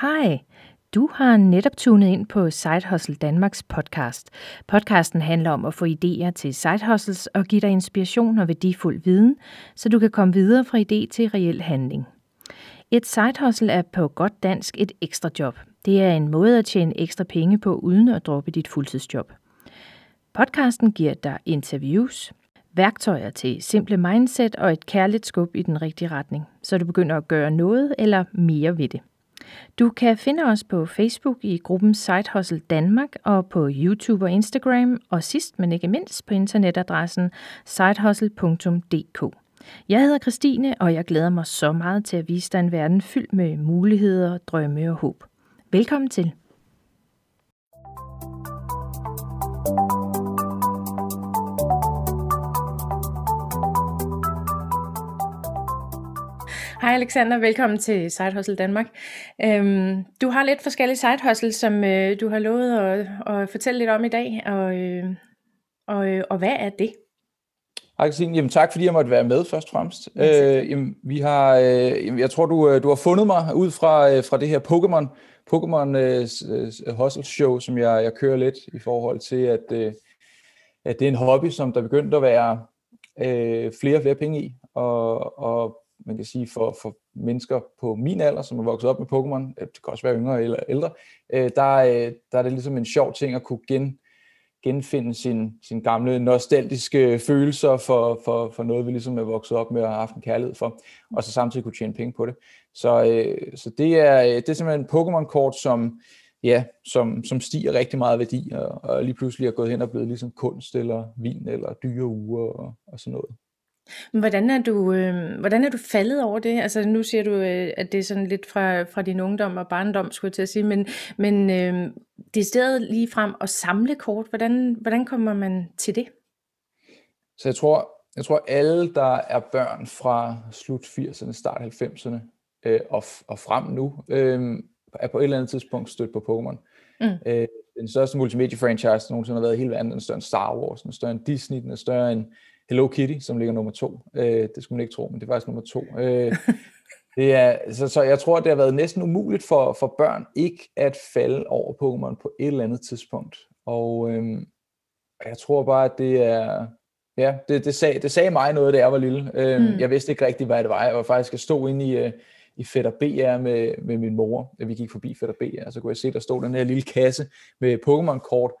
Hej, du har netop tunet ind på Side Hustle Danmarks podcast. Podcasten handler om at få idéer til side hustles og give dig inspiration og værdifuld viden, så du kan komme videre fra idé til reel handling. Et side hustle er på godt dansk et ekstra job. Det er en måde at tjene ekstra penge på uden at droppe dit fuldtidsjob. Podcasten giver dig interviews, værktøjer til simple mindset og et kærligt skub i den rigtige retning, så du begynder at gøre noget eller mere ved det. Du kan finde os på Facebook i gruppen Side Hustle Danmark og på YouTube og Instagram, og sidst men ikke mindst på internetadressen sidehustle.dk. Jeg hedder Christine, og jeg glæder mig så meget til at vise dig en verden fyldt med muligheder, drømme og håb. Velkommen til. Hej Alexander, velkommen til Side Hustle Danmark. Øhm, du har lidt forskellige side hustle, som øh, du har lovet at, at fortælle lidt om i dag, og, øh, og, øh, og hvad er det? Hej Christine, jamen tak fordi jeg måtte være med først og fremmest. Øh, jamen, vi har, øh, jeg tror du, øh, du har fundet mig ud fra, øh, fra det her Pokémon Pokémon øh, Hustle Show, som jeg, jeg kører lidt i forhold til, at, øh, at det er en hobby, som der begyndte at være øh, flere og flere penge i, og, og man kan sige, for, for mennesker på min alder, som er vokset op med Pokémon, øh, det kan også være yngre eller ældre, øh, der, øh, der er det ligesom en sjov ting at kunne gen, genfinde sin, sin gamle nostalgiske følelser for, for, for noget, vi ligesom er vokset op med og har haft en kærlighed for, og så samtidig kunne tjene penge på det. Så, øh, så det, er, øh, det er simpelthen en Pokémon-kort, som, ja, som, som stiger rigtig meget værdi, og, og lige pludselig er gået hen og blevet ligesom kunst, eller vin, eller dyre uger og, og sådan noget. Hvordan er du, øh, hvordan er du faldet over det? Altså nu siger du, øh, at det er sådan lidt fra, fra din ungdom og barndom, skulle jeg til at sige, men, men øh, det er stedet lige frem at samle kort. Hvordan, hvordan kommer man til det? Så jeg tror, jeg tror alle, der er børn fra slut 80'erne, start 90'erne øh, og, og frem nu, øh, er på et eller andet tidspunkt stødt på Pokémon. Mm. Øh, den største multimedie-franchise, der nogensinde har været i hele verden, den er større end Star Wars, den er større end Disney, den er større end Hello Kitty, som ligger nummer to. Øh, det skulle man ikke tro, men det er faktisk nummer to. Øh, det er, så, så jeg tror, det har været næsten umuligt for, for børn ikke at falde over Pokémon på et eller andet tidspunkt. Og øh, jeg tror bare, at det er... Ja, det, det, sagde, det sagde mig noget, da jeg var lille. Øh, mm. Jeg vidste ikke rigtig, hvad det var. Jeg var faktisk at stå inde i, øh, i Fætter BR med, med min mor, da vi gik forbi Fætter BR, så kunne jeg se, der stod den her lille kasse med Pokémon-kort,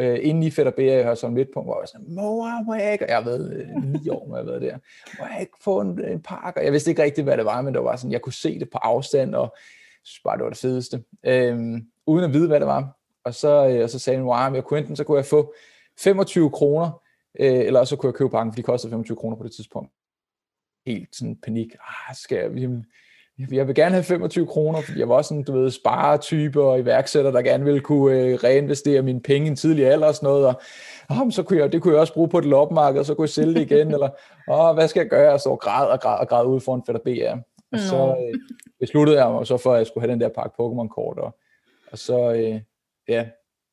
øh, inden i Fætter B, jeg har sådan lidt på, hvor jeg sådan, mor, må jeg ikke, og jeg har været øh, ni år, må jeg har været der, må jeg ikke få en, en pakke, og jeg vidste ikke rigtigt, hvad det var, men det var sådan, jeg kunne se det på afstand, og synes bare, det var det fedeste, øh, uden at vide, hvad det var, og så, øh, og så sagde han, wow, ah, jeg kunne enten, så kunne jeg få 25 kroner, øh, eller så kunne jeg købe pakken, for de kostede 25 kroner på det tidspunkt. Helt sådan panik, ah, skal jeg, jeg vil gerne have 25 kroner, fordi jeg var sådan, du ved, sparetype og iværksætter, der gerne ville kunne øh, reinvestere mine penge i en tidlig alder og sådan noget, og oh, så kunne jeg, det kunne jeg også bruge på et lopmarked, og så kunne jeg sælge det igen, eller oh, hvad skal jeg gøre? Jeg står og græd og græd og græd ud foran Fætter BR. Og så øh, besluttede jeg mig så for, at jeg skulle have den der pakke Pokémon-kort, og, og så, øh, ja,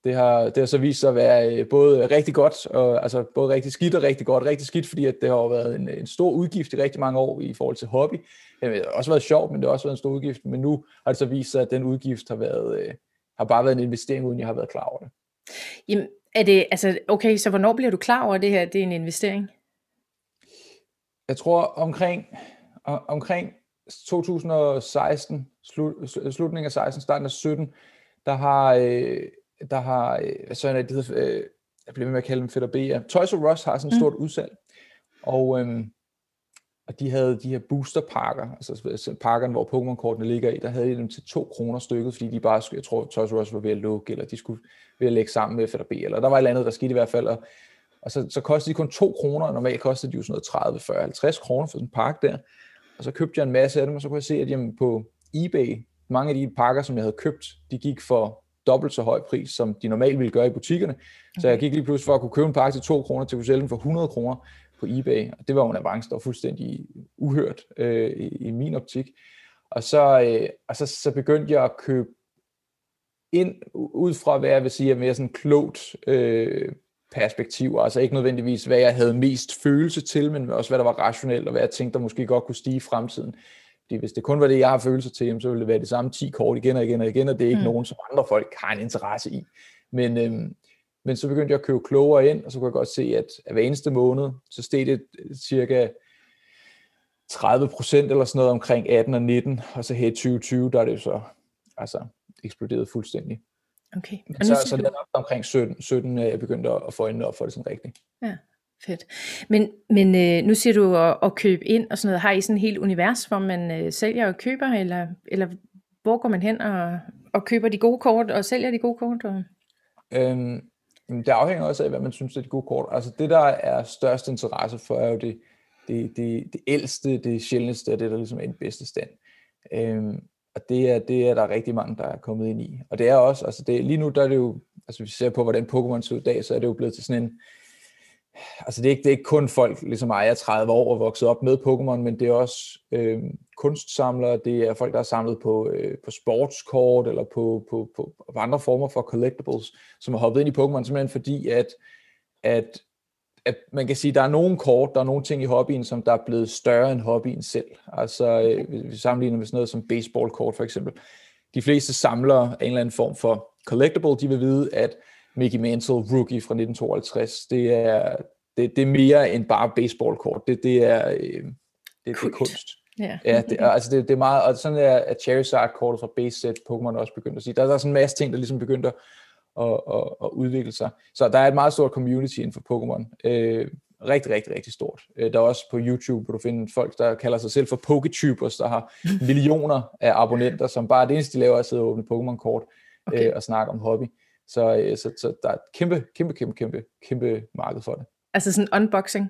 det har, det har så vist sig at være øh, både rigtig godt, og, altså både rigtig skidt og rigtig godt. Rigtig skidt, fordi at det har været en, en stor udgift i rigtig mange år i forhold til hobby. Det har også været sjovt, men det har også været en stor udgift. Men nu har det så vist sig, at den udgift har, været, øh, har bare været en investering, uden jeg har været klar over det. Jamen, er det, altså, okay, så hvornår bliver du klar over, at det her det er en investering? Jeg tror omkring, omkring 2016, slut, slutningen af 16, starten af 17, der har, øh, der har øh, så er det hedder, øh, jeg bliver med at kalde dem Fætter B, ja. Toys R Us har sådan et mm. stort mm. udsalg, og, øhm, og de havde de her boosterpakker, altså pakkerne, hvor Pokémon-kortene ligger i, der havde de dem til 2 kroner stykket, fordi de bare, jeg tror, Toys R Us var ved at lukke, eller de skulle ved at lægge sammen med Fætter B, eller der var et eller andet, der skete i hvert fald, og, og så, så kostede de kun 2 kroner, og normalt kostede de jo sådan noget 30, 40, 50 kroner for sådan en pakke der, og så købte jeg en masse af dem, og så kunne jeg se, at jamen, på eBay, mange af de pakker, som jeg havde købt, de gik for dobbelt så høj pris, som de normalt ville gøre i butikkerne. Så jeg gik lige pludselig for at kunne købe en pakke til 2 kroner, til at kunne sælge den for 100 kroner på eBay. Og det var jo en avance, der var fuldstændig uhørt øh, i, i min optik. Og så, øh, og så, så begyndte jeg at købe ind ud fra, hvad jeg vil sige er mere sådan klogt øh, perspektiv, altså ikke nødvendigvis, hvad jeg havde mest følelse til, men også hvad der var rationelt, og hvad jeg tænkte, der måske godt kunne stige i fremtiden. Fordi hvis det kun var det, jeg har følelser til, så ville det være de samme 10 kort igen og igen og igen, og det er ikke mm. nogen, som andre folk har en interesse i. Men, øhm, men så begyndte jeg at købe klogere ind, og så kunne jeg godt se, at hver eneste måned, så steg det cirka 30 procent eller sådan noget omkring 18 og 19, og så her i 2020, der er det så altså, eksploderet fuldstændig. Okay. Men så, så det er nok omkring 17, 17 jeg begyndte at få øjnene op for det sådan rigtigt. Ja, fedt. Men, men øh, nu siger du at, at købe ind og sådan noget. Har I sådan et helt univers, hvor man øh, sælger og køber, eller, eller hvor går man hen og, og køber de gode kort og sælger de gode kort? Og... Øhm, det afhænger også af, hvad man synes er de gode kort. Altså det, der er størst interesse for, er jo det, det, det, det ældste, det sjældneste, og det, der ligesom er i den bedste stand. Øhm, og det er, det er der rigtig mange, der er kommet ind i. Og det er også, altså det, lige nu, der er det jo, altså hvis vi ser på, hvordan Pokémon ser ud i dag, så er det jo blevet til sådan en, altså det er ikke, det er ikke kun folk, ligesom mig, er 30 år og vokset op med Pokémon, men det er også øh, kunstsamlere, det er folk, der er samlet på, øh, på sportskort, eller på, på, på, på andre former for collectibles, som har hoppet ind i Pokémon, simpelthen fordi, at, at at man kan sige, at der er nogle kort, der er nogle ting i hobbyen, som der er blevet større end hobbyen selv. Altså, øh, hvis vi sammenligner med sådan noget som baseballkort for eksempel. De fleste samlere af en eller anden form for collectible, de vil vide, at Mickey Mantle Rookie fra 1952, det er, det, det er mere end bare baseballkort. Det, det er, øh, det, det er kunst. Ja, ja det, altså det, det er meget, og sådan er, at Charizard-kortet fra base set Pokémon også begyndt at sige. Der, der er sådan en masse ting, der ligesom begyndte at og, og, og udvikle sig. Så der er et meget stort community inden for Pokémon. Øh, rigtig, rigtig, rigtig stort. Øh, der er også på YouTube, hvor du finder folk, der kalder sig selv for Poketubers, der har millioner af abonnenter, som bare det eneste, de laver, er at sidde og åbne Pokémon-kort okay. øh, og snakke om hobby. Så, øh, så, så der er et kæmpe, kæmpe, kæmpe, kæmpe, kæmpe marked for det. Altså sådan unboxing?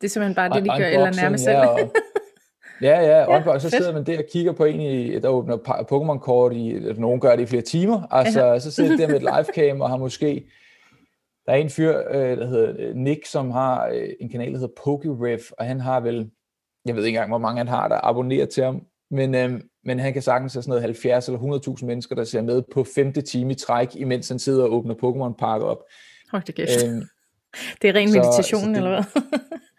Det er simpelthen bare det, de gør, eller nærmest selv? Ja, og, Ja, ja, ja så sidder man der og kigger på en, i, der åbner Pokémon-kort i, nogen gør det i flere timer, altså ja. så sidder der med et livecam og har måske, der er en fyr, øh, der hedder øh, Nick, som har øh, en kanal, der hedder PokeRev, og han har vel, jeg ved ikke engang, hvor mange han har, der abonnerer til ham, men, øh, men han kan sagtens have sådan noget 70 eller 100.000 mennesker, der ser med på femte time i træk, imens han sidder og åbner Pokémon-park op. Hold det kæft. Øhm, det er ren meditation, så det, eller hvad?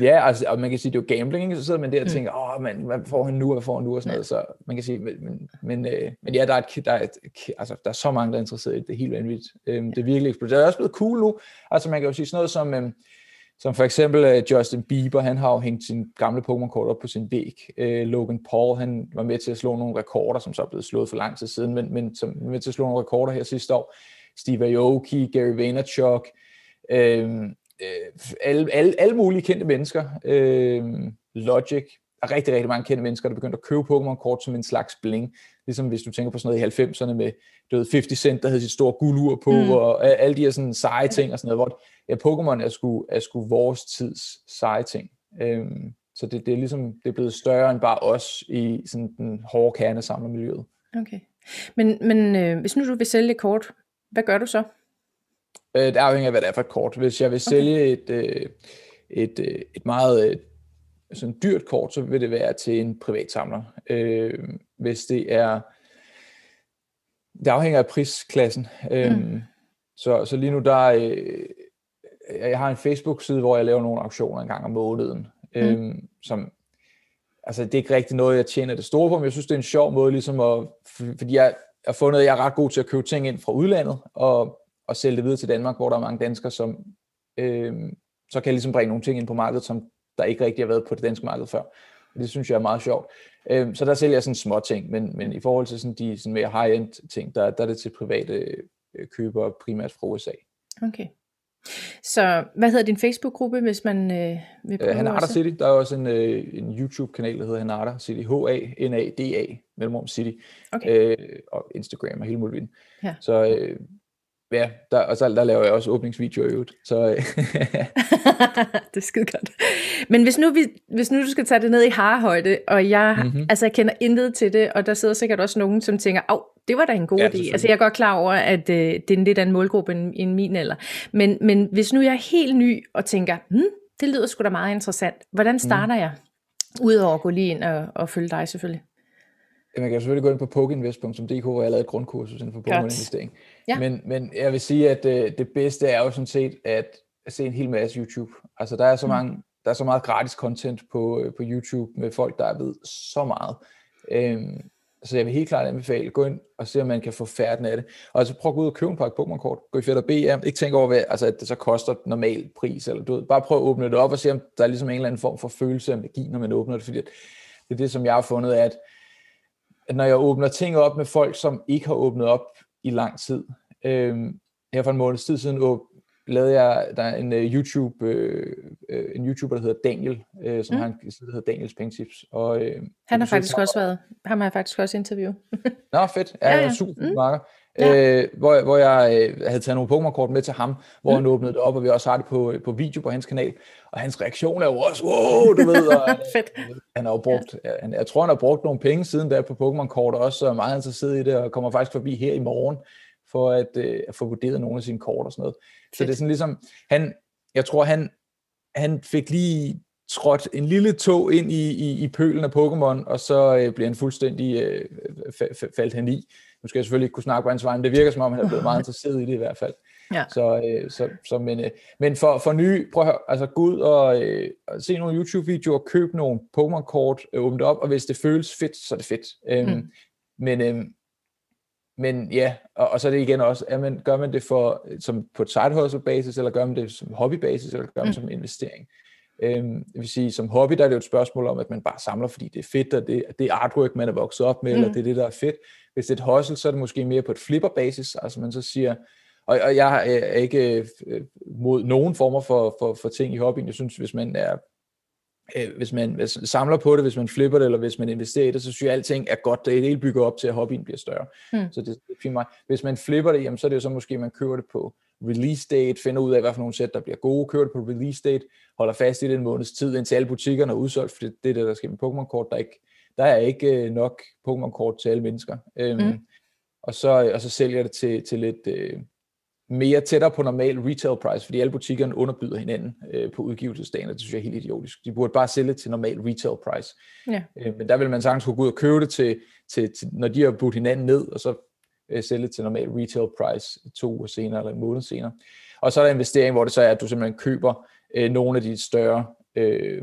Ja, altså, og man kan sige, det er jo gambling, ikke? så sidder man der og mm. tænker, åh, men hvad får han nu, hvad får han nu, og sådan noget, så man kan sige, men, men, øh, men ja, der er, et, der, er et, altså, der er så mange, der er interesseret i det, det er helt vanvittigt. Øhm, det er virkelig eksploderet. Det er også blevet cool nu, altså man kan jo sige sådan noget som, øhm, som for eksempel øh, Justin Bieber, han har jo hængt sin gamle Pokémon-kort op på sin væg. Øh, Logan Paul, han var med til at slå nogle rekorder, som så er blevet slået for lang tid siden, men, men som var med til at slå nogle rekorder her sidste år. Steve Aoki, Gary Vaynerchuk, øh, øh, alle, alle, alle mulige kendte mennesker. Øh, Logic. Er rigtig, rigtig mange kendte mennesker, der begyndte at købe Pokémon-kort som en slags bling. Ligesom hvis du tænker på sådan noget i 90'erne med du ved, 50 Cent, der havde sit store guldur på, mm. og alle de her sådan seje ting og sådan noget. Hvor, ja, Pokémon er sgu, er sgu vores tids seje ting. Øh, så det, det er ligesom det er blevet større end bare os i sådan den hårde kerne samlermiljøet. Okay. Men, men øh, hvis nu du vil sælge kort, hvad gør du så? Øh, det afhænger af, hvad det er for et kort. Hvis jeg vil sælge okay. et, øh, et, øh, et meget sådan dyrt kort, så vil det være til en privat samler. hvis det er... Det afhænger af prisklassen. Mm. så, så lige nu der jeg har en Facebook-side, hvor jeg laver nogle auktioner en gang om måneden, mm. øhm, som, altså det er ikke rigtig noget, jeg tjener det store på, men jeg synes, det er en sjov måde, ligesom at, fordi jeg har fundet, at jeg er ret god til at købe ting ind fra udlandet, og og sælge det videre til Danmark, hvor der er mange danskere, som øh, så kan ligesom bringe nogle ting ind på markedet, som der ikke rigtig har været på det danske marked før. Og det synes jeg er meget sjovt. Øh, så der sælger jeg sådan små ting, men, men i forhold til sådan de sådan mere high-end ting, der, der er det til private øh, købere, primært fra USA. Okay. Så hvad hedder din Facebook-gruppe, hvis man øh, vil prøve øh, Hanada City. Der er også en, øh, en YouTube-kanal, der hedder Hanada City. H-A-N-A-D-A, mellemrum City. Okay. Øh, og Instagram og hele muligheden. Ja. Så øh, ja, der, og så der laver jeg også åbningsvideoer i øvrigt. Så, øh. det er skide godt. Men hvis nu, vi, hvis nu du skal tage det ned i harhøjde, og jeg, mm-hmm. altså, jeg kender intet til det, og der sidder sikkert også nogen, som tænker, af, det var da en god ja, idé. Altså jeg er godt klar over, at øh, det er en lidt anden målgruppe end, end min alder. Men, men hvis nu jeg er helt ny og tænker, hm, det lyder sgu da meget interessant. Hvordan starter mm. jeg? Udover at gå lige ind og, og følge dig selvfølgelig. Man kan selvfølgelig gå ind på pokeinvest.dk, hvor jeg har lavet et grundkursus inden for Pokémon-investering. Ja. Men, men jeg vil sige, at det, øh, det bedste er jo sådan set at se en hel masse YouTube. Altså der er så mm. mange der er så meget gratis content på, øh, på YouTube med folk, der ved så meget. Øhm, så jeg vil helt klart anbefale, gå ind og se, om man kan få færden af det. Og så prøv at gå ud og købe en pakke Pokémon-kort. Gå i fedt og BM. Ikke tænke over, hvad, altså, at det så koster normal pris. Eller, du ved, bare prøv at åbne det op og se, om der er ligesom en eller anden form for følelse af magi, når man åbner det. Fordi det er det, som jeg har fundet, at når jeg åbner ting op med folk, som ikke har åbnet op i lang tid. Øhm, her for en måned tid siden lavede jeg, der er en uh, YouTube, uh, en YouTuber, der hedder Daniel, uh, som mm. har en der hedder Daniels Pengetips. Og, uh, han har faktisk også været, ham har jeg faktisk også interviewet. Nå, fedt. Ja, ja, ja. super mm. marker. Ja. Øh, hvor, hvor jeg øh, havde taget nogle Pokémon-kort med til ham, hvor mm. han åbnede det op, og vi også har det på, på video på hans kanal. Og hans reaktion er jo også, wow, du ved. Og, Fedt. Han har jo brugt, ja. han, jeg tror, han har brugt nogle penge siden der på Pokémon-kort, og også så meget interesseret i det, og kommer faktisk forbi her i morgen for at, øh, at få vurderet nogle af sine kort og sådan noget. Fedt. Så det er sådan ligesom, han, jeg tror, han, han fik lige trådt en lille tog ind i, i, i pølen af Pokémon, og så øh, blev han fuldstændig øh, faldt han i. Nu skal jeg selvfølgelig ikke kunne snakke på hans vej, men det virker som om, han er blevet meget interesseret i det i hvert fald. Ja. Så, øh, så, så, men, øh, men for, for nye, prøv at høre, altså gå ud og, øh, se nogle YouTube-videoer, køb nogle Pokémon-kort, øh, åbne det op, og hvis det føles fedt, så er det fedt. Øhm, mm. Men, øh, men ja, og, og så er det igen også, er man, gør man det for, som på et side hustle basis, eller gør man det som hobby basis, eller gør man det mm. som investering? Øhm, det vil sige, som hobby, der er det jo et spørgsmål om, at man bare samler, fordi det er fedt, og det, det er artwork, man er vokset op med, mm. eller det er det, der er fedt. Hvis det er et hustle, så er det måske mere på et flipper basis, altså man så siger, og, og jeg er ikke øh, mod nogen former for, for, for ting i hobbyen. Jeg synes, hvis man er øh, hvis man hvis man samler på det, hvis man flipper det, eller hvis man investerer i det, så synes jeg, at alting er godt. Det er helt bygget op til, at hobbyen bliver større. Mm. Så det, det er fint meget. Hvis man flipper det, jamen, så er det jo så måske, at man køber det på release date, finder ud af, hvad for nogle sæt, der bliver gode, kører det på release date, holder fast i det en måneds tid, indtil alle butikkerne er udsolgt, for det, det er det, der sker med Pokémon-kort. Der er ikke, der er ikke øh, nok Pokémon-kort til alle mennesker. Øhm, mm. og, så, og så sælger det til, til lidt, øh, mere tættere på normal retail price, fordi alle butikkerne underbyder hinanden øh, på udgivelsesdagen, og det synes jeg er helt idiotisk. De burde bare sælge til normal retail price. Ja. Øh, men der vil man sagtens kunne gå ud og købe det, til, til, til, når de har budt hinanden ned, og så øh, sælge til normal retail price to uger senere eller en måned senere. Og så er der investering, hvor det så er, at du simpelthen køber øh, nogle af de større, øh,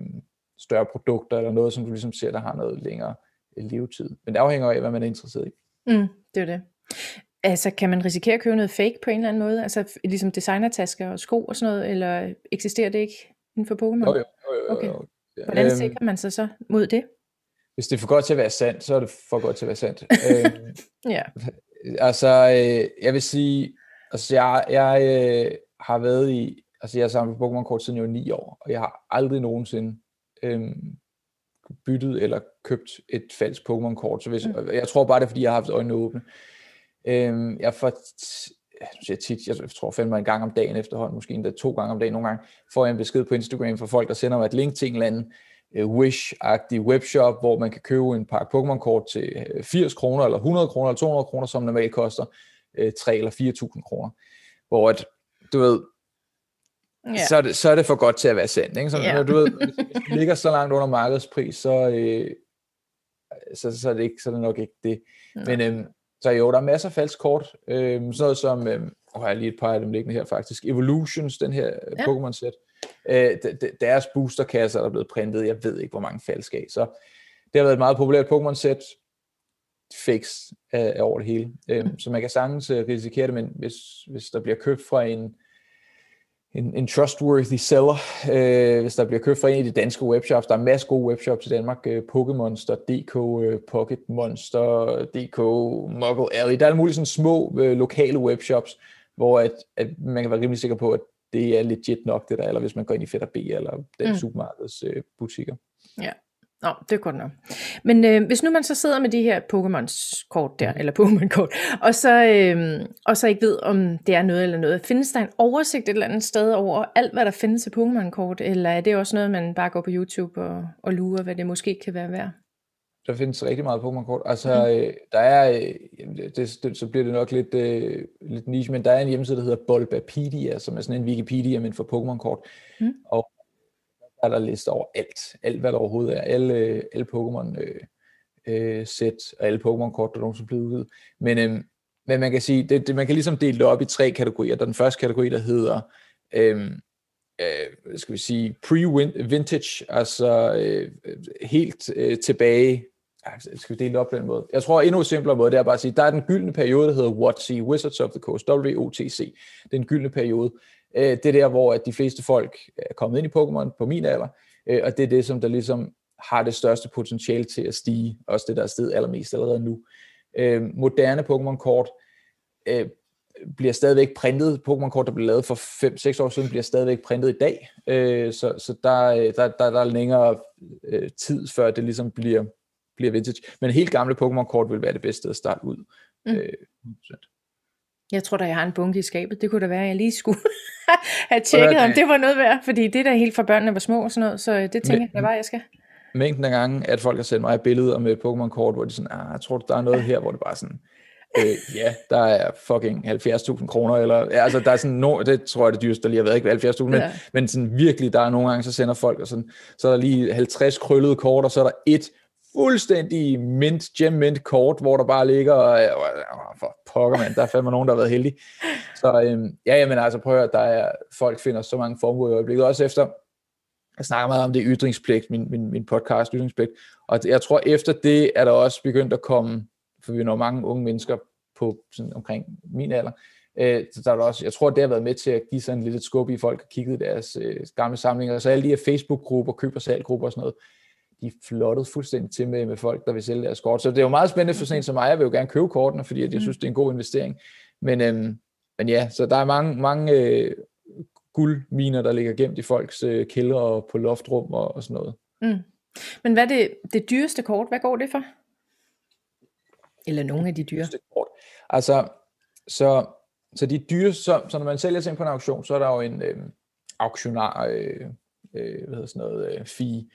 større produkter, eller noget, som du ligesom ser, der har noget længere øh, levetid. Men det afhænger af, hvad man er interesseret i. Mm, det er det. Altså, kan man risikere at købe noget fake på en eller anden måde? Altså, ligesom designertasker og sko og sådan noget, eller eksisterer det ikke inden for Pokémon? Jo, jo, jo, jo, okay. jo. Hvordan øhm, sikrer man sig så mod det? Hvis det er for godt til at være sandt, så er det for godt til at være sandt. øhm, ja. Altså, øh, jeg vil sige, altså, jeg, jeg øh, har været i, altså, jeg har samlet Pokémon-kort siden jeg var 9 år, og jeg har aldrig nogensinde øh, byttet eller købt et falsk Pokémon-kort. Så hvis, mm. jeg tror bare, det er, fordi jeg har haft øjnene åbne. Øhm, jeg får jeg tit, jeg tror fandme en gang om dagen efterhånden, måske endda to gange om dagen nogle gange, får jeg en besked på Instagram fra folk, der sender mig et link til en eller anden uh, Wish-agtig webshop, hvor man kan købe en pakke Pokémon-kort til 80 øh, kroner, eller 100 kroner, eller 200 kroner, som normalt koster uh, 3 eller 4.000 kroner. Hvor at, du ved, yeah. så, er det, så er det for godt til at være sandt. Ikke? Så, yeah. når du ved, hvis det ligger så langt under markedspris, så, øh, så, så, er det ikke, så er det nok ikke det. Men øhm, så jo, der er masser af falsk kort. Øh, sådan noget som, øh, og har jeg lige et par af dem liggende her faktisk, Evolutions, den her øh, ja. Pokémon-sæt. Øh, deres boosterkasser er der blevet printet, jeg ved ikke, hvor mange falske af. Så det har været et meget populært Pokémon-sæt. Fakes er over det hele. Øh, mm. Så man kan sagtens øh, risikere det, men hvis, hvis der bliver købt fra en en, en trustworthy seller, øh, hvis der bliver købt fra en af de danske webshops. Der er masser gode webshops i Danmark. Øh, Pokémonster.dk, øh, Pocketmonster.dk, Muggle Alley. Der er mulige sådan små øh, lokale webshops, hvor at, at man kan være rimelig sikker på, at det er legit nok det der, eller hvis man går ind i Fætter B eller den mm. supermarkeds øh, butikker. Ja. Nå, det er godt nok. Men øh, hvis nu man så sidder med de her Pokémons kort der, eller Pokémon kort, og så, øh, og så ikke ved, om det er noget eller noget, findes der en oversigt et eller andet sted over alt, hvad der findes af Pokémon kort, eller er det også noget, man bare går på YouTube og, og lurer, hvad det måske kan være værd? Der findes rigtig meget Pokémon kort. Altså, mm. øh, der er, øh, det, det, så bliver det nok lidt, øh, lidt niche, men der er en hjemmeside, der hedder Bulbapedia, som er sådan en Wikipedia, men for Pokémon kort. Mm. Og er der liste over alt, alt hvad der overhovedet er, alle, alle Pokémon øh, øh, sæt og alle Pokémon kort, der nogensinde er blevet udgivet. Men, øh, men man kan sige, det, det, man kan ligesom dele det op i tre kategorier. Der er den første kategori, der hedder øh, øh, skal vi sige, pre-vintage, altså øh, helt øh, tilbage, skal vi dele det op på den måde? Jeg tror, endnu simplere måde, det er bare at sige, der er den gyldne periode, der hedder WOTC, Wizards of the Coast, WOTC, den gyldne periode. Øh, det er der, hvor at de fleste folk er kommet ind i Pokémon på min alder, øh, og det er det, som der ligesom har det største potentiale til at stige, også det, der er sted allermest allerede nu. Øh, moderne Pokémon-kort øh, bliver stadigvæk printet. Pokémon-kort, der blev lavet for 5-6 år siden, bliver stadigvæk printet i dag. Øh, så så der, øh, der, der, der er længere øh, tid, før det ligesom bliver, bliver vintage. Men helt gamle Pokémon-kort vil være det bedste at starte ud. Mm. Øh, jeg tror da, jeg har en bunke i skabet. Det kunne da være, at jeg lige skulle have tjekket, om det var noget værd. Fordi det der helt for børnene var små og sådan noget. Så det tænker jeg, der var, jeg skal mængden af gange, at folk har sendt mig billeder med Pokémon-kort, hvor de sådan, ah, jeg tror, der er noget her, hvor det bare sådan, øh, ja, der er fucking 70.000 kroner, eller, ja, altså der er sådan, no, det tror jeg det dyreste, der lige har været, ikke 70.000, men, ja. men sådan virkelig, der er nogle gange, så sender folk, og sådan, så er der lige 50 krøllede kort, og så er der et fuldstændig mint, gem mint kort, hvor der bare ligger, øh, øh, øh, for pokker mand, der er fandme nogen, der har været heldige. Så øh, ja, jamen altså prøv at høre, der er, folk finder så mange formuer i øjeblikket, også efter, jeg snakker meget om det ytringspligt, min, min, min podcast ytringspligt, og jeg tror efter det er der også begyndt at komme, for vi når mange unge mennesker på sådan omkring min alder, øh, så der er der også, jeg tror det har været med til at give sådan lidt et skub i folk, har kigget deres øh, gamle samlinger, så alle de her Facebook-grupper, køb- og salggrupper og sådan noget, de flottet fuldstændig til med, med folk, der vil sælge deres kort. Så det er jo meget spændende for sådan en som mig, jeg vil jo gerne købe kortene, fordi jeg mm. synes, det er en god investering. Men, øhm, men ja, så der er mange, mange øh, guldminer, der ligger gemt i folks øh, kælder og på loftrum og, og sådan noget. Mm. Men hvad er det, det dyreste kort? Hvad går det for? Eller nogle af de dyre? Kort. Altså, så, så de dyre, så, så når man sælger ting på en auktion, så er der jo en øh, auktionar, øh, øh, hvad hedder sådan noget, øh, fee.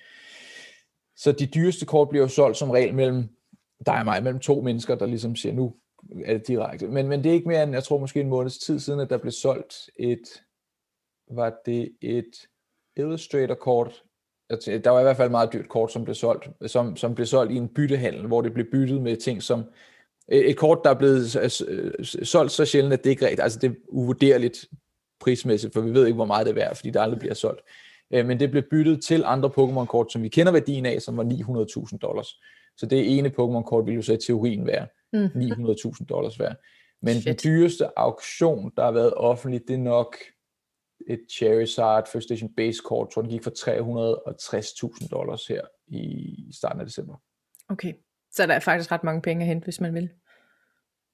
Så de dyreste kort bliver jo solgt som regel mellem dig og mig, mellem to mennesker, der ligesom siger, nu er det direkte. Men, men det er ikke mere end, jeg tror måske en måneds tid siden, at der blev solgt et var det et Illustrator-kort. Der var i hvert fald et meget dyrt kort, som blev solgt, som, som blev solgt i en byttehandel, hvor det blev byttet med ting som et kort, der er blevet solgt så sjældent, at det ikke rigtigt, altså det er uvurderligt prismæssigt, for vi ved ikke, hvor meget det er værd, fordi det aldrig bliver solgt. Øh, men det blev byttet til andre Pokémon-kort, som vi kender værdien af, som var 900.000 dollars. Så det ene Pokémon-kort ville jo så i teorien være 900.000 mhm. dollars værd. Men Shit. den dyreste auktion, der har været offentlig, det er nok et Charizard First Station Base kort, tror den gik for 360.000 dollars her i starten af december. Okay, så der er faktisk ret mange penge at hente, hvis man vil.